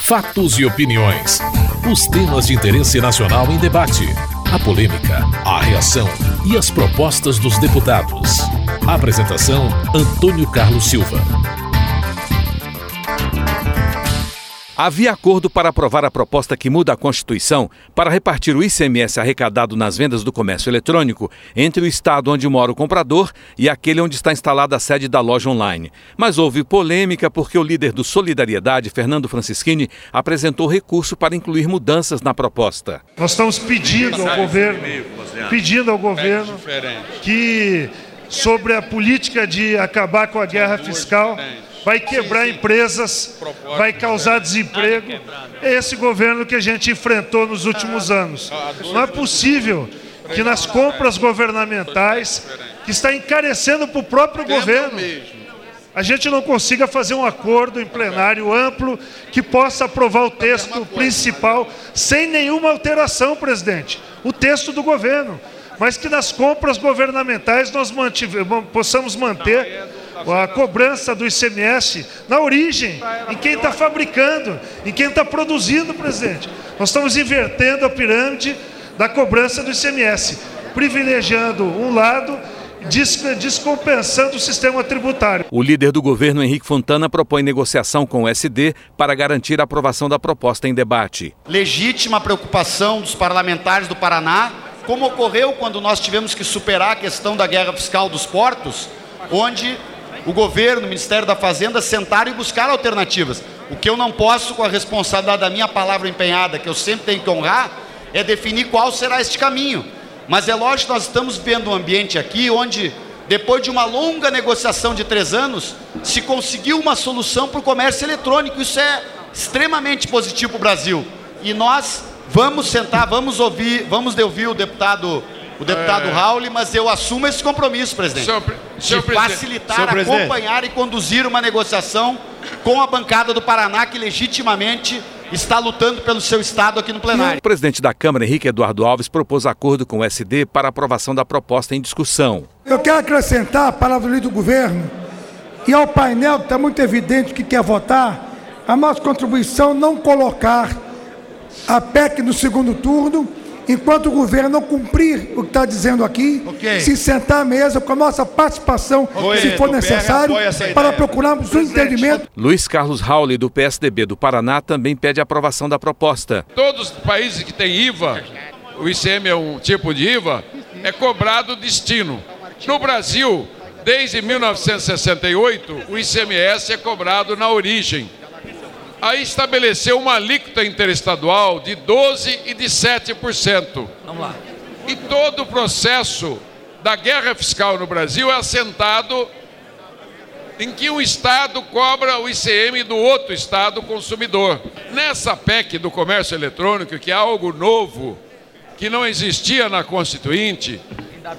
Fatos e opiniões. Os temas de interesse nacional em debate. A polêmica, a reação e as propostas dos deputados. Apresentação: Antônio Carlos Silva. Havia acordo para aprovar a proposta que muda a Constituição para repartir o ICMS arrecadado nas vendas do comércio eletrônico entre o estado onde mora o comprador e aquele onde está instalada a sede da loja online. Mas houve polêmica porque o líder do Solidariedade, Fernando Francischini, apresentou recurso para incluir mudanças na proposta. Nós estamos pedindo ao governo, pedindo ao governo que sobre a política de acabar com a guerra fiscal vai quebrar empresas, vai causar desemprego. É esse governo que a gente enfrentou nos últimos anos. Não é possível que nas compras governamentais, que está encarecendo para o próprio governo, a gente não consiga fazer um acordo em plenário amplo que possa aprovar o texto principal sem nenhuma alteração, presidente. O texto do governo. Mas que nas compras governamentais nós possamos manter a cobrança do ICMS na origem, em quem está fabricando, em quem está produzindo, presidente. Nós estamos invertendo a pirâmide da cobrança do ICMS, privilegiando um lado descompensando o sistema tributário. O líder do governo, Henrique Fontana, propõe negociação com o SD para garantir a aprovação da proposta em debate. Legítima preocupação dos parlamentares do Paraná, como ocorreu quando nós tivemos que superar a questão da guerra fiscal dos portos, onde o governo, o Ministério da Fazenda sentaram e buscaram alternativas. O que eu não posso, com a responsabilidade da minha palavra empenhada, que eu sempre tenho que honrar, é definir qual será este caminho. Mas é lógico que nós estamos vendo um ambiente aqui onde, depois de uma longa negociação de três anos, se conseguiu uma solução para o comércio eletrônico. Isso é extremamente positivo para o Brasil. E nós vamos sentar, vamos ouvir, vamos ouvir o deputado o deputado é... Raul, mas eu assumo esse compromisso, presidente, senhor, senhor de facilitar, acompanhar e conduzir uma negociação com a bancada do Paraná, que legitimamente está lutando pelo seu estado aqui no plenário. O presidente da Câmara, Henrique Eduardo Alves, propôs acordo com o SD para aprovação da proposta em discussão. Eu quero acrescentar a palavra do governo. E ao painel, está muito evidente que quer votar, a nossa contribuição não colocar a PEC no segundo turno enquanto o governo não cumprir o que está dizendo aqui, okay. se sentar à mesa com a nossa participação, okay. se for necessário, para procurarmos um entendimento. Luiz Carlos Rauli, do PSDB do Paraná, também pede a aprovação da proposta. Todos os países que têm IVA, o ICM é um tipo de IVA, é cobrado destino. No Brasil, desde 1968, o ICMS é cobrado na origem aí estabeleceu uma alíquota interestadual de 12% e de 7%. Vamos lá. E todo o processo da guerra fiscal no Brasil é assentado em que um Estado cobra o ICM do outro Estado consumidor. Nessa PEC do comércio eletrônico, que é algo novo, que não existia na Constituinte,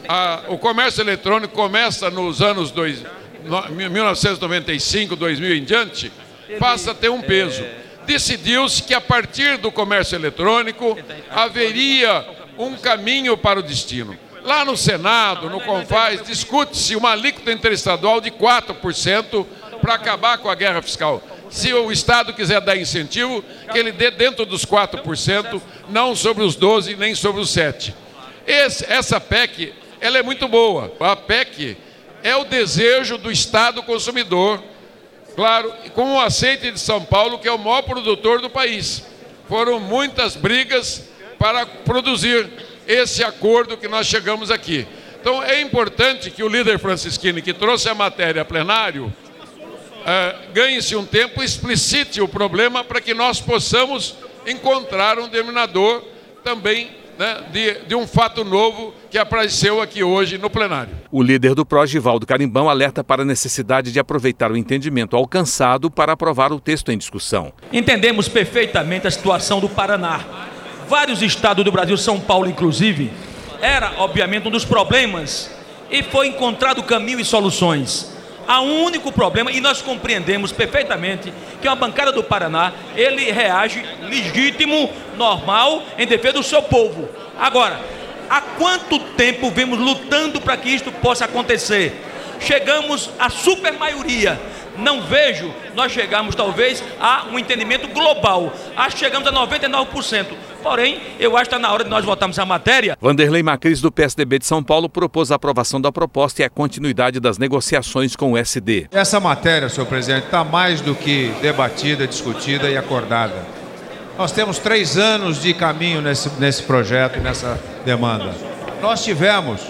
a, o comércio eletrônico começa nos anos dois, no, 1995, 2000 em diante, passa a ter um peso. Decidiu-se que a partir do comércio eletrônico haveria um caminho para o destino. Lá no Senado, no Confaz, discute-se uma alíquota interestadual de 4% para acabar com a guerra fiscal. Se o Estado quiser dar incentivo, que ele dê dentro dos 4%, não sobre os 12% nem sobre os 7%. Esse, essa PEC ela é muito boa. A PEC é o desejo do Estado consumidor Claro, com o aceite de São Paulo, que é o maior produtor do país. Foram muitas brigas para produzir esse acordo que nós chegamos aqui. Então é importante que o líder Francisquini, que trouxe a matéria a plenário, uh, ganhe-se um tempo, explicite o problema para que nós possamos encontrar um denominador também né, de, de, um fato novo que apareceu aqui hoje no plenário. O líder do PRO, Givaldo Carimbão, alerta para a necessidade de aproveitar o entendimento alcançado para aprovar o texto em discussão. Entendemos perfeitamente a situação do Paraná. Vários estados do Brasil, São Paulo inclusive, era obviamente um dos problemas e foi encontrado caminho e soluções. Há um único problema, e nós compreendemos perfeitamente que uma bancada do Paraná, ele reage legítimo, normal, em defesa do seu povo. Agora, há quanto tempo vemos lutando para que isto possa acontecer? Chegamos à super maioria não vejo nós chegarmos talvez a um entendimento global. Acho que chegamos a 99%. Porém, eu acho que está na hora de nós votarmos a matéria. Vanderlei Macris, do PSDB de São Paulo, propôs a aprovação da proposta e a continuidade das negociações com o SD. Essa matéria, senhor presidente, está mais do que debatida, discutida e acordada. Nós temos três anos de caminho nesse, nesse projeto, nessa demanda. Nós tivemos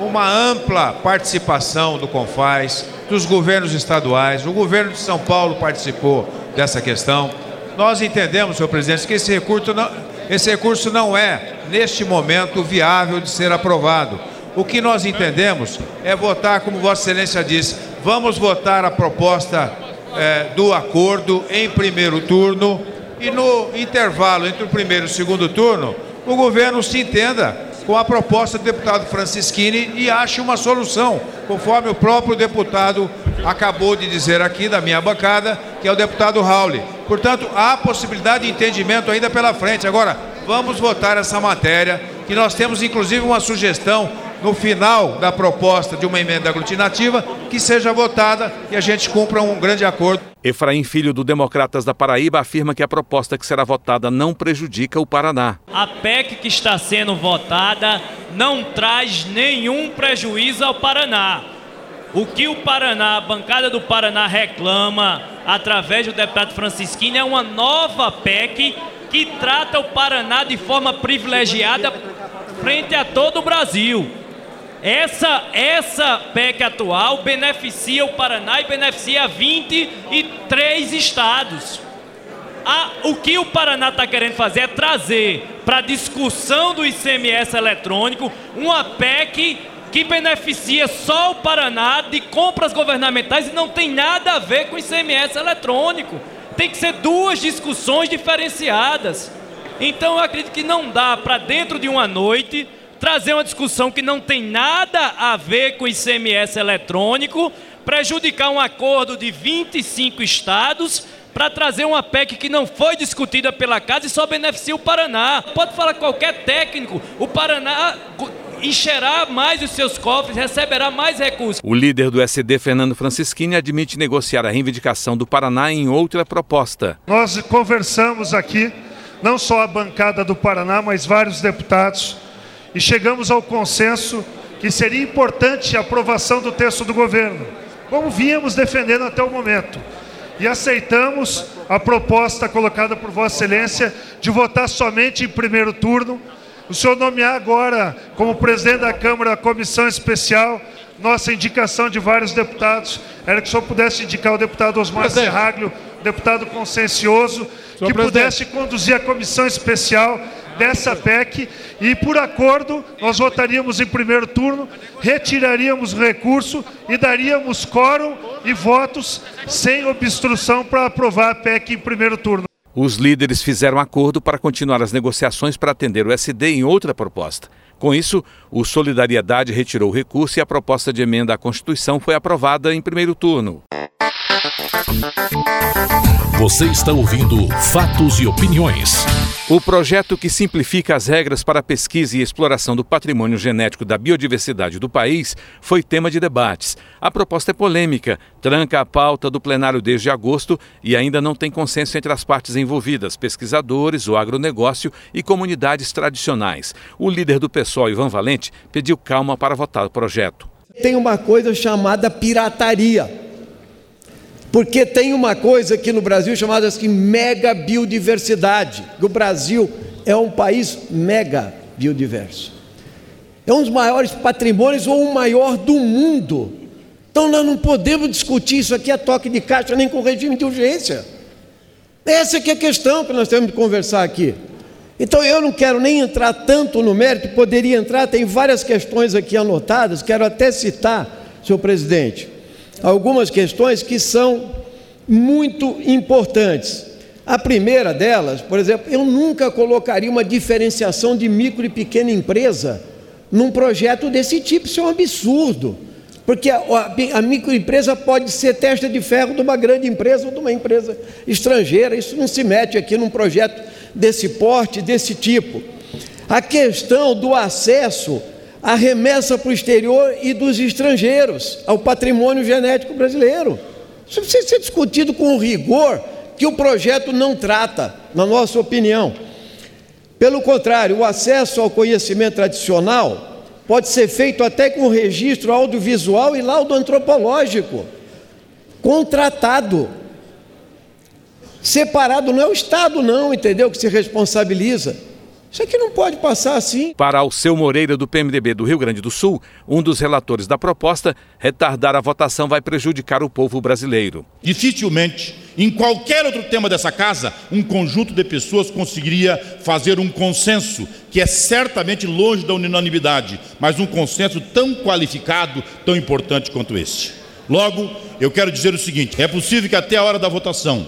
uma ampla participação do CONFAS, dos governos estaduais, o governo de São Paulo participou dessa questão. Nós entendemos, senhor presidente, que esse recurso não, esse recurso não é, neste momento, viável de ser aprovado. O que nós entendemos é votar, como Vossa Excelência disse, vamos votar a proposta é, do acordo em primeiro turno e no intervalo entre o primeiro e o segundo turno, o governo se entenda com a proposta do deputado Francisquini e ache uma solução, conforme o próprio deputado acabou de dizer aqui da minha bancada, que é o deputado Rauli. Portanto, há possibilidade de entendimento ainda pela frente. Agora, vamos votar essa matéria, que nós temos inclusive uma sugestão no final da proposta de uma emenda aglutinativa, que seja votada e a gente cumpra um grande acordo. Efraim Filho, do Democratas da Paraíba, afirma que a proposta que será votada não prejudica o Paraná. A PEC que está sendo votada não traz nenhum prejuízo ao Paraná. O que o Paraná, a bancada do Paraná reclama através do deputado Francisquini é uma nova PEC que trata o Paraná de forma privilegiada frente a todo o Brasil. Essa, essa PEC atual beneficia o Paraná e beneficia 23 estados. A, o que o Paraná está querendo fazer é trazer para a discussão do ICMS eletrônico uma PEC que beneficia só o Paraná de compras governamentais e não tem nada a ver com ICMS eletrônico. Tem que ser duas discussões diferenciadas. Então eu acredito que não dá para dentro de uma noite trazer uma discussão que não tem nada a ver com ICMS eletrônico, prejudicar um acordo de 25 estados para trazer uma PEC que não foi discutida pela casa e só beneficia o Paraná. Pode falar qualquer técnico, o Paraná encherá mais os seus cofres, receberá mais recursos. O líder do SD, Fernando Francischini, admite negociar a reivindicação do Paraná em outra proposta. Nós conversamos aqui, não só a bancada do Paraná, mas vários deputados e chegamos ao consenso que seria importante a aprovação do texto do governo, como vínhamos defendendo até o momento. E aceitamos a proposta colocada por Vossa Excelência de votar somente em primeiro turno. O senhor nomear agora, como presidente da Câmara, a comissão especial, nossa indicação de vários deputados, era que o senhor pudesse indicar o deputado Osmar Serraglio, deputado consciencioso, que pudesse conduzir a comissão especial dessa PEC. E, por acordo, nós votaríamos em primeiro turno, retiraríamos o recurso e daríamos quórum e votos sem obstrução para aprovar a PEC em primeiro turno. Os líderes fizeram acordo para continuar as negociações para atender o SD em outra proposta. Com isso, o Solidariedade retirou o recurso e a proposta de emenda à Constituição foi aprovada em primeiro turno. Você está ouvindo Fatos e Opiniões. O projeto que simplifica as regras para a pesquisa e exploração do patrimônio genético da biodiversidade do país foi tema de debates. A proposta é polêmica, tranca a pauta do plenário desde agosto e ainda não tem consenso entre as partes envolvidas, pesquisadores, o agronegócio e comunidades tradicionais. O líder do PSOL, Ivan Valente, pediu calma para votar o projeto. Tem uma coisa chamada pirataria porque tem uma coisa aqui no Brasil chamada assim, mega biodiversidade. O Brasil é um país mega biodiverso. É um dos maiores patrimônios ou o maior do mundo. Então nós não podemos discutir isso aqui a toque de caixa nem com regime de urgência. Essa é a questão que nós temos de conversar aqui. Então eu não quero nem entrar tanto no mérito, poderia entrar, tem várias questões aqui anotadas, quero até citar, senhor presidente algumas questões que são muito importantes. A primeira delas, por exemplo, eu nunca colocaria uma diferenciação de micro e pequena empresa num projeto desse tipo, isso é um absurdo. Porque a, a, a microempresa pode ser testa de ferro de uma grande empresa ou de uma empresa estrangeira. Isso não se mete aqui num projeto desse porte, desse tipo. A questão do acesso a remessa para o exterior e dos estrangeiros ao patrimônio genético brasileiro. Isso precisa ser discutido com rigor que o projeto não trata, na nossa opinião. Pelo contrário, o acesso ao conhecimento tradicional pode ser feito até com registro audiovisual e laudo antropológico, contratado. Separado não é o Estado, não, entendeu? Que se responsabiliza. Isso aqui não pode passar assim. Para Alceu Moreira, do PMDB do Rio Grande do Sul, um dos relatores da proposta, retardar a votação vai prejudicar o povo brasileiro. Dificilmente, em qualquer outro tema dessa casa, um conjunto de pessoas conseguiria fazer um consenso, que é certamente longe da unanimidade, mas um consenso tão qualificado, tão importante quanto este. Logo, eu quero dizer o seguinte: é possível que até a hora da votação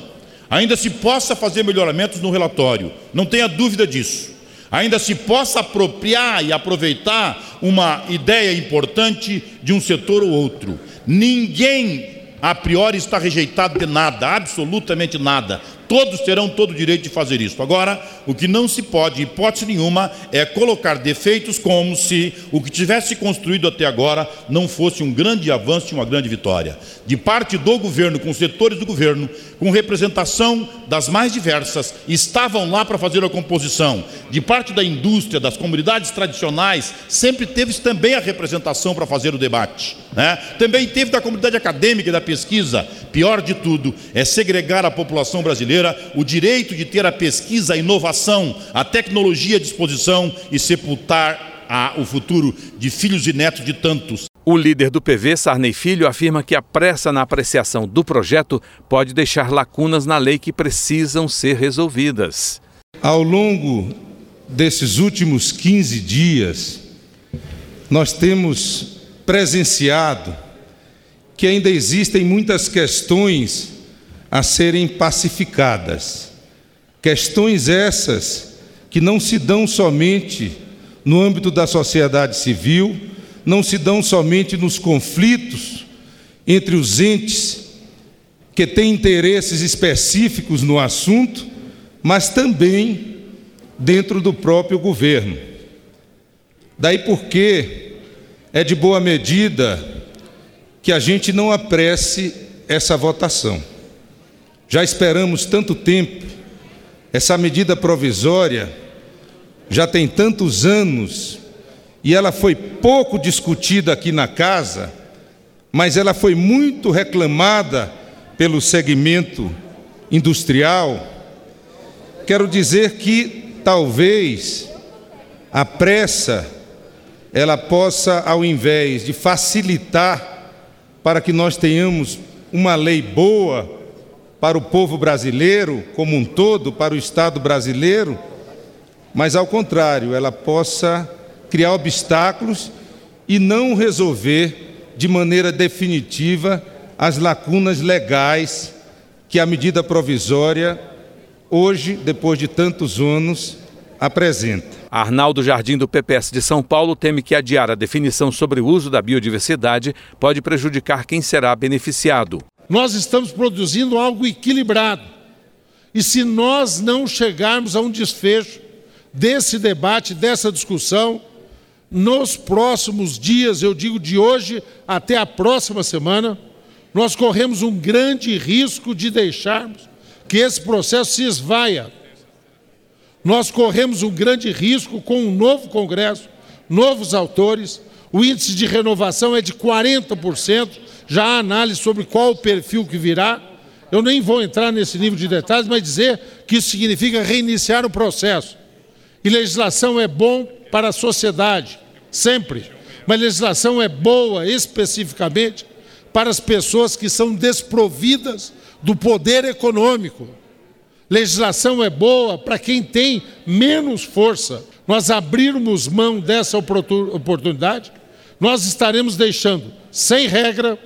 ainda se possa fazer melhoramentos no relatório, não tenha dúvida disso ainda se possa apropriar e aproveitar uma ideia importante de um setor ou outro. Ninguém a priori está rejeitado de nada, absolutamente nada. Todos terão todo o direito de fazer isso. Agora, o que não se pode, hipótese nenhuma, é colocar defeitos como se o que tivesse construído até agora não fosse um grande avanço e uma grande vitória. De parte do governo, com setores do governo, com representação das mais diversas, estavam lá para fazer a composição. De parte da indústria, das comunidades tradicionais, sempre teve também a representação para fazer o debate. Né? Também teve da comunidade acadêmica e da pesquisa. Pior de tudo é segregar a população brasileira o direito de ter a pesquisa, a inovação, a tecnologia à disposição e sepultar a, o futuro de filhos e netos de tantos. O líder do PV, Sarney Filho, afirma que a pressa na apreciação do projeto pode deixar lacunas na lei que precisam ser resolvidas. Ao longo desses últimos 15 dias, nós temos presenciado que ainda existem muitas questões a serem pacificadas. Questões essas que não se dão somente no âmbito da sociedade civil, não se dão somente nos conflitos entre os entes que têm interesses específicos no assunto, mas também dentro do próprio governo. Daí porque é de boa medida que a gente não apresse essa votação. Já esperamos tanto tempo, essa medida provisória já tem tantos anos e ela foi pouco discutida aqui na casa, mas ela foi muito reclamada pelo segmento industrial. Quero dizer que talvez a pressa ela possa, ao invés de facilitar para que nós tenhamos uma lei boa para o povo brasileiro como um todo, para o Estado brasileiro, mas ao contrário, ela possa criar obstáculos e não resolver de maneira definitiva as lacunas legais que a medida provisória, hoje, depois de tantos anos, apresenta. Arnaldo Jardim, do PPS de São Paulo, teme que adiar a definição sobre o uso da biodiversidade pode prejudicar quem será beneficiado. Nós estamos produzindo algo equilibrado. E se nós não chegarmos a um desfecho desse debate, dessa discussão, nos próximos dias, eu digo de hoje até a próxima semana, nós corremos um grande risco de deixarmos que esse processo se esvaia nós corremos um grande risco com um novo Congresso, novos autores. O índice de renovação é de 40%. Já há análise sobre qual o perfil que virá. Eu nem vou entrar nesse nível de detalhes, mas dizer que isso significa reiniciar o processo. E legislação é bom para a sociedade, sempre. Mas legislação é boa especificamente para as pessoas que são desprovidas do poder econômico. Legislação é boa para quem tem menos força. Nós abrirmos mão dessa oportunidade, nós estaremos deixando sem regra,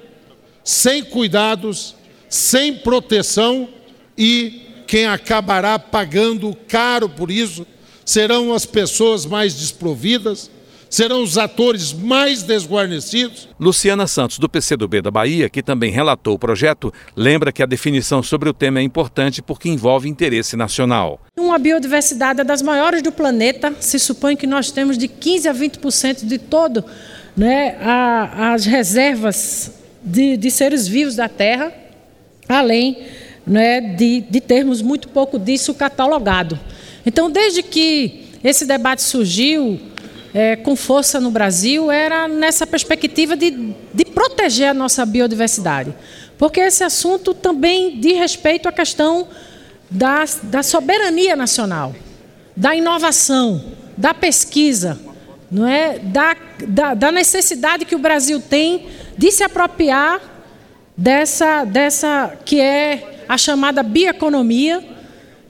sem cuidados, sem proteção e quem acabará pagando caro por isso serão as pessoas mais desprovidas, serão os atores mais desguarnecidos. Luciana Santos, do PCdoB da Bahia, que também relatou o projeto, lembra que a definição sobre o tema é importante porque envolve interesse nacional. Uma biodiversidade é das maiores do planeta, se supõe que nós temos de 15 a 20% de todo né, a, as reservas de, de seres vivos da Terra. além né, de, de termos muito pouco disso catalogado. Então, desde que esse debate surgiu é, com força no Brasil, era nessa perspectiva de, de proteger a nossa biodiversidade. Porque esse assunto também diz respeito à questão da, da soberania nacional, da inovação, da pesquisa, não é? da, da, da necessidade que o Brasil tem de se apropriar dessa, dessa que é a chamada bioeconomia,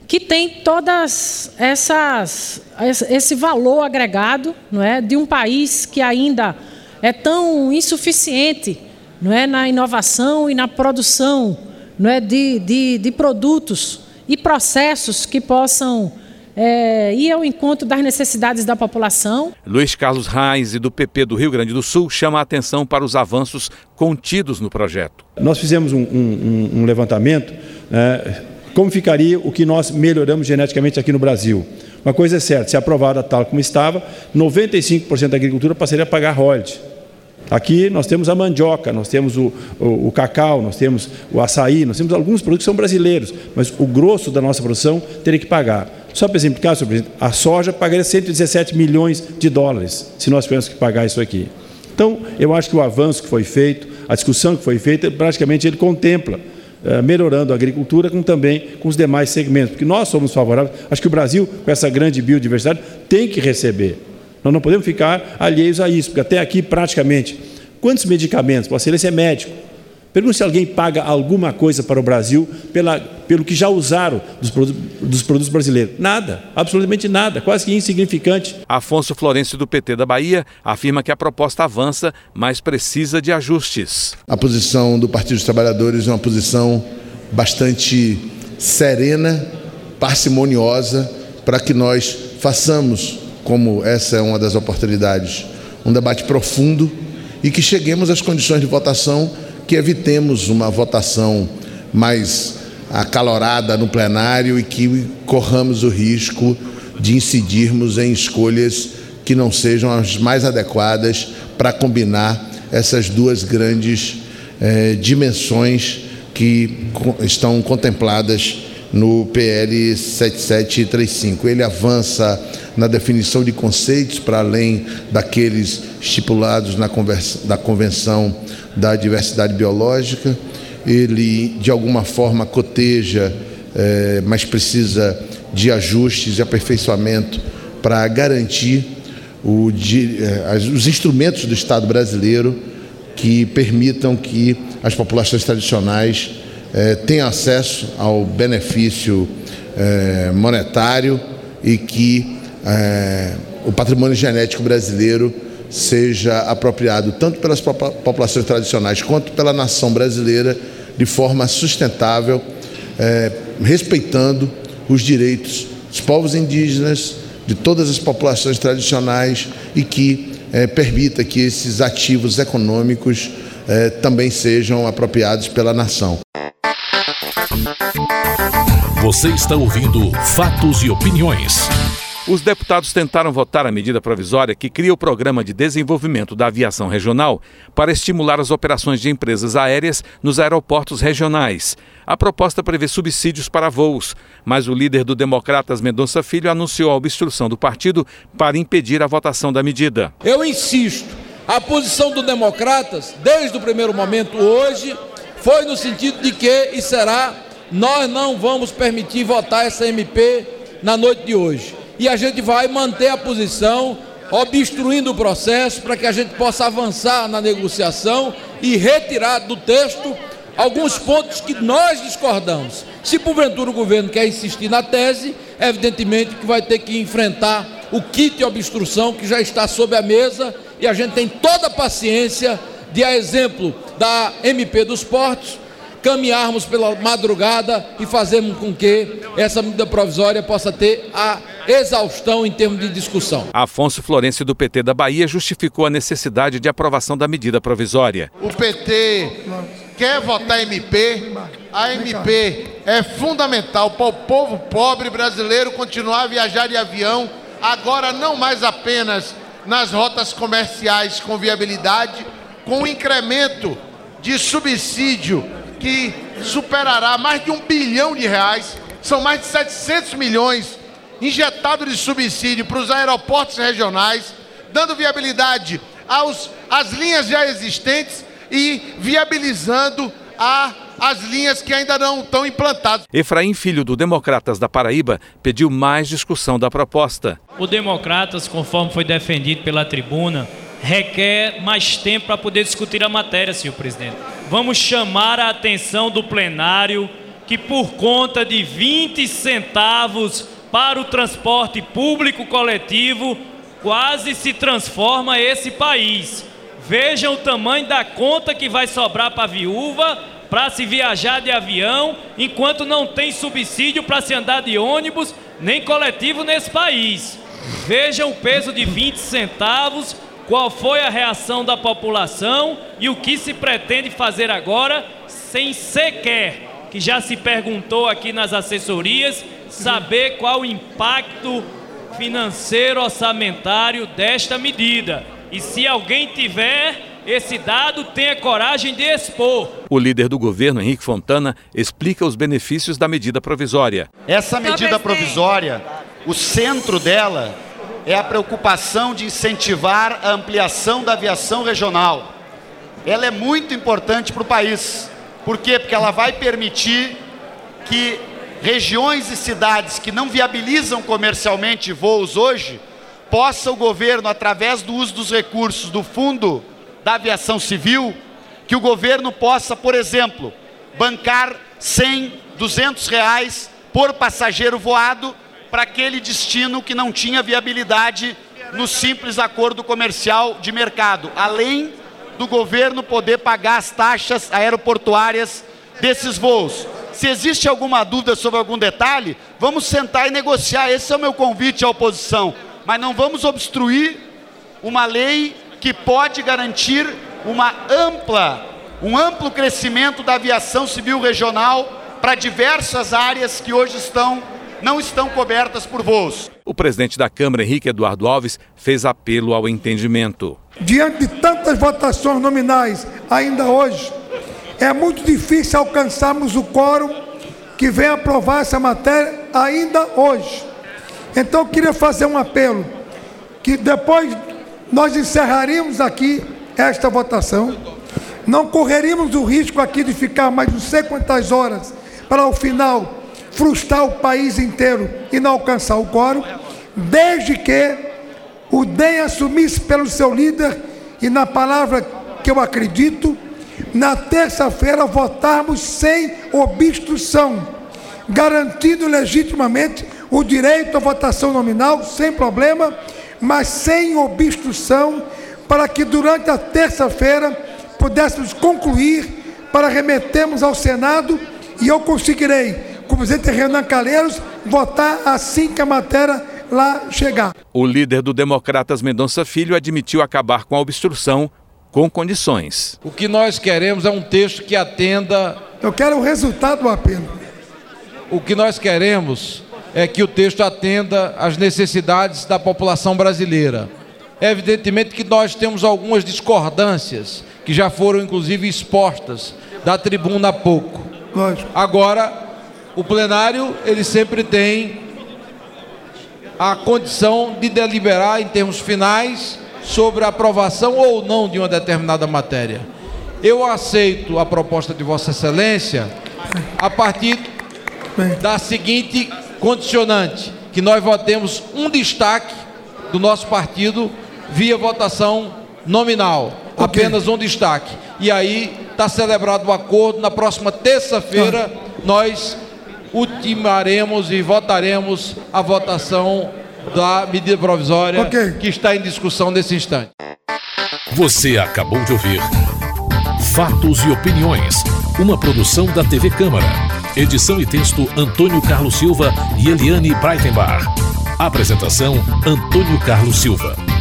que tem todas essas esse valor agregado, não é, de um país que ainda é tão insuficiente, não é, na inovação e na produção, não é, de, de, de produtos e processos que possam é, ir ao encontro das necessidades da população. Luiz Carlos Reis, do PP do Rio Grande do Sul, chama a atenção para os avanços contidos no projeto. Nós fizemos um, um, um levantamento, né, como ficaria o que nós melhoramos geneticamente aqui no Brasil. Uma coisa é certa, se aprovada tal como estava, 95% da agricultura passaria a pagar royalties. Aqui nós temos a mandioca, nós temos o, o, o, cacau, nós temos o açaí, nós temos alguns produtos que são brasileiros, mas o grosso da nossa produção teria que pagar. Só para exemplificar, senhor presidente, a soja pagaria 117 milhões de dólares se nós tivéssemos que pagar isso aqui. Então, eu acho que o avanço que foi feito, a discussão que foi feita, praticamente ele contempla eh, melhorando a agricultura, como também com os demais segmentos, porque nós somos favoráveis. Acho que o Brasil, com essa grande biodiversidade, tem que receber. Nós não podemos ficar alheios a isso, porque até aqui, praticamente, quantos medicamentos? Esse é médico. Pergunte se alguém paga alguma coisa para o Brasil pela, pelo que já usaram dos produtos, dos produtos brasileiros. Nada, absolutamente nada, quase que insignificante. Afonso Florencio, do PT da Bahia, afirma que a proposta avança, mas precisa de ajustes. A posição do Partido dos Trabalhadores é uma posição bastante serena, parcimoniosa, para que nós façamos como essa é uma das oportunidades, um debate profundo e que cheguemos às condições de votação que evitemos uma votação mais acalorada no plenário e que corramos o risco de incidirmos em escolhas que não sejam as mais adequadas para combinar essas duas grandes eh, dimensões que estão contempladas no PL 7735. Ele avança na definição de conceitos para além daqueles estipulados na, na Convenção da Diversidade Biológica. Ele, de alguma forma, coteja, é, mas precisa de ajustes e aperfeiçoamento para garantir o, de, é, os instrumentos do Estado brasileiro que permitam que as populações tradicionais é, tenham acesso ao benefício é, monetário e que é, o patrimônio genético brasileiro seja apropriado tanto pelas populações tradicionais quanto pela nação brasileira de forma sustentável, respeitando os direitos dos povos indígenas, de todas as populações tradicionais e que permita que esses ativos econômicos também sejam apropriados pela nação. Você está ouvindo Fatos e Opiniões. Os deputados tentaram votar a medida provisória que cria o Programa de Desenvolvimento da Aviação Regional para estimular as operações de empresas aéreas nos aeroportos regionais. A proposta prevê subsídios para voos, mas o líder do Democratas Mendonça Filho anunciou a obstrução do partido para impedir a votação da medida. Eu insisto, a posição do Democratas, desde o primeiro momento hoje, foi no sentido de que, e será, nós não vamos permitir votar essa MP na noite de hoje e a gente vai manter a posição, obstruindo o processo para que a gente possa avançar na negociação e retirar do texto alguns pontos que nós discordamos. Se porventura o governo quer insistir na tese, evidentemente que vai ter que enfrentar o kit obstrução que já está sobre a mesa e a gente tem toda a paciência de, a exemplo da MP dos Portos, caminharmos pela madrugada e fazermos com que essa medida provisória possa ter a exaustão em termos de discussão. Afonso Florencio, do PT da Bahia, justificou a necessidade de aprovação da medida provisória. O PT quer votar MP, a MP é fundamental para o povo pobre brasileiro continuar a viajar de avião, agora não mais apenas nas rotas comerciais com viabilidade, com o incremento de subsídio que superará mais de um bilhão de reais, são mais de 700 milhões injetados de subsídio para os aeroportos regionais, dando viabilidade aos, às linhas já existentes e viabilizando a as linhas que ainda não estão implantadas. Efraim Filho, do Democratas da Paraíba, pediu mais discussão da proposta. O Democratas, conforme foi defendido pela tribuna, requer mais tempo para poder discutir a matéria, senhor presidente. Vamos chamar a atenção do plenário que, por conta de 20 centavos para o transporte público coletivo, quase se transforma esse país. Vejam o tamanho da conta que vai sobrar para a viúva para se viajar de avião, enquanto não tem subsídio para se andar de ônibus nem coletivo nesse país. Vejam o peso de 20 centavos, qual foi a reação da população e o que se pretende fazer agora, sem sequer, que já se perguntou aqui nas assessorias, saber qual o impacto financeiro orçamentário desta medida. E se alguém tiver esse dado tenha coragem de expor. O líder do governo, Henrique Fontana, explica os benefícios da medida provisória. Essa medida provisória, o centro dela é a preocupação de incentivar a ampliação da aviação regional. Ela é muito importante para o país. Por quê? Porque ela vai permitir que regiões e cidades que não viabilizam comercialmente voos hoje, possa o governo, através do uso dos recursos do Fundo da aviação civil, que o governo possa, por exemplo, bancar 100, 200 reais por passageiro voado para aquele destino que não tinha viabilidade no simples acordo comercial de mercado, além do governo poder pagar as taxas aeroportuárias desses voos. Se existe alguma dúvida sobre algum detalhe, vamos sentar e negociar. Esse é o meu convite à oposição. Mas não vamos obstruir uma lei que pode garantir uma ampla, um amplo crescimento da aviação civil regional para diversas áreas que hoje estão não estão cobertas por voos. O presidente da Câmara, Henrique Eduardo Alves, fez apelo ao entendimento. Diante de tantas votações nominais ainda hoje, é muito difícil alcançarmos o quórum que vem aprovar essa matéria ainda hoje. Então eu queria fazer um apelo que depois nós encerraríamos aqui esta votação, não correríamos o risco aqui de ficar mais não sei quantas horas para ao final frustrar o país inteiro e não alcançar o quórum, desde que o DEM assumisse pelo seu líder e na palavra que eu acredito, na terça-feira votarmos sem obstrução, garantindo legitimamente o direito à votação nominal sem problema mas sem obstrução, para que durante a terça-feira pudéssemos concluir para remetermos ao Senado e eu conseguirei, com o presidente Renan Calheiros, votar assim que a matéria lá chegar. O líder do Democratas Mendonça Filho admitiu acabar com a obstrução com condições. O que nós queremos é um texto que atenda. Eu quero o resultado do apelo. O que nós queremos é que o texto atenda às necessidades da população brasileira. É evidentemente que nós temos algumas discordâncias que já foram inclusive expostas da tribuna há pouco. Lógico. Agora, o plenário ele sempre tem a condição de deliberar em termos finais sobre a aprovação ou não de uma determinada matéria. Eu aceito a proposta de Vossa Excelência a partir da seguinte condicionante que nós votemos um destaque do nosso partido via votação nominal, okay. apenas um destaque. E aí está celebrado o acordo. Na próxima terça-feira ah. nós ultimaremos e votaremos a votação da medida provisória okay. que está em discussão nesse instante. Você acabou de ouvir Fatos e Opiniões, uma produção da TV Câmara. Edição e texto Antônio Carlos Silva e Eliane Breitenbach. Apresentação Antônio Carlos Silva.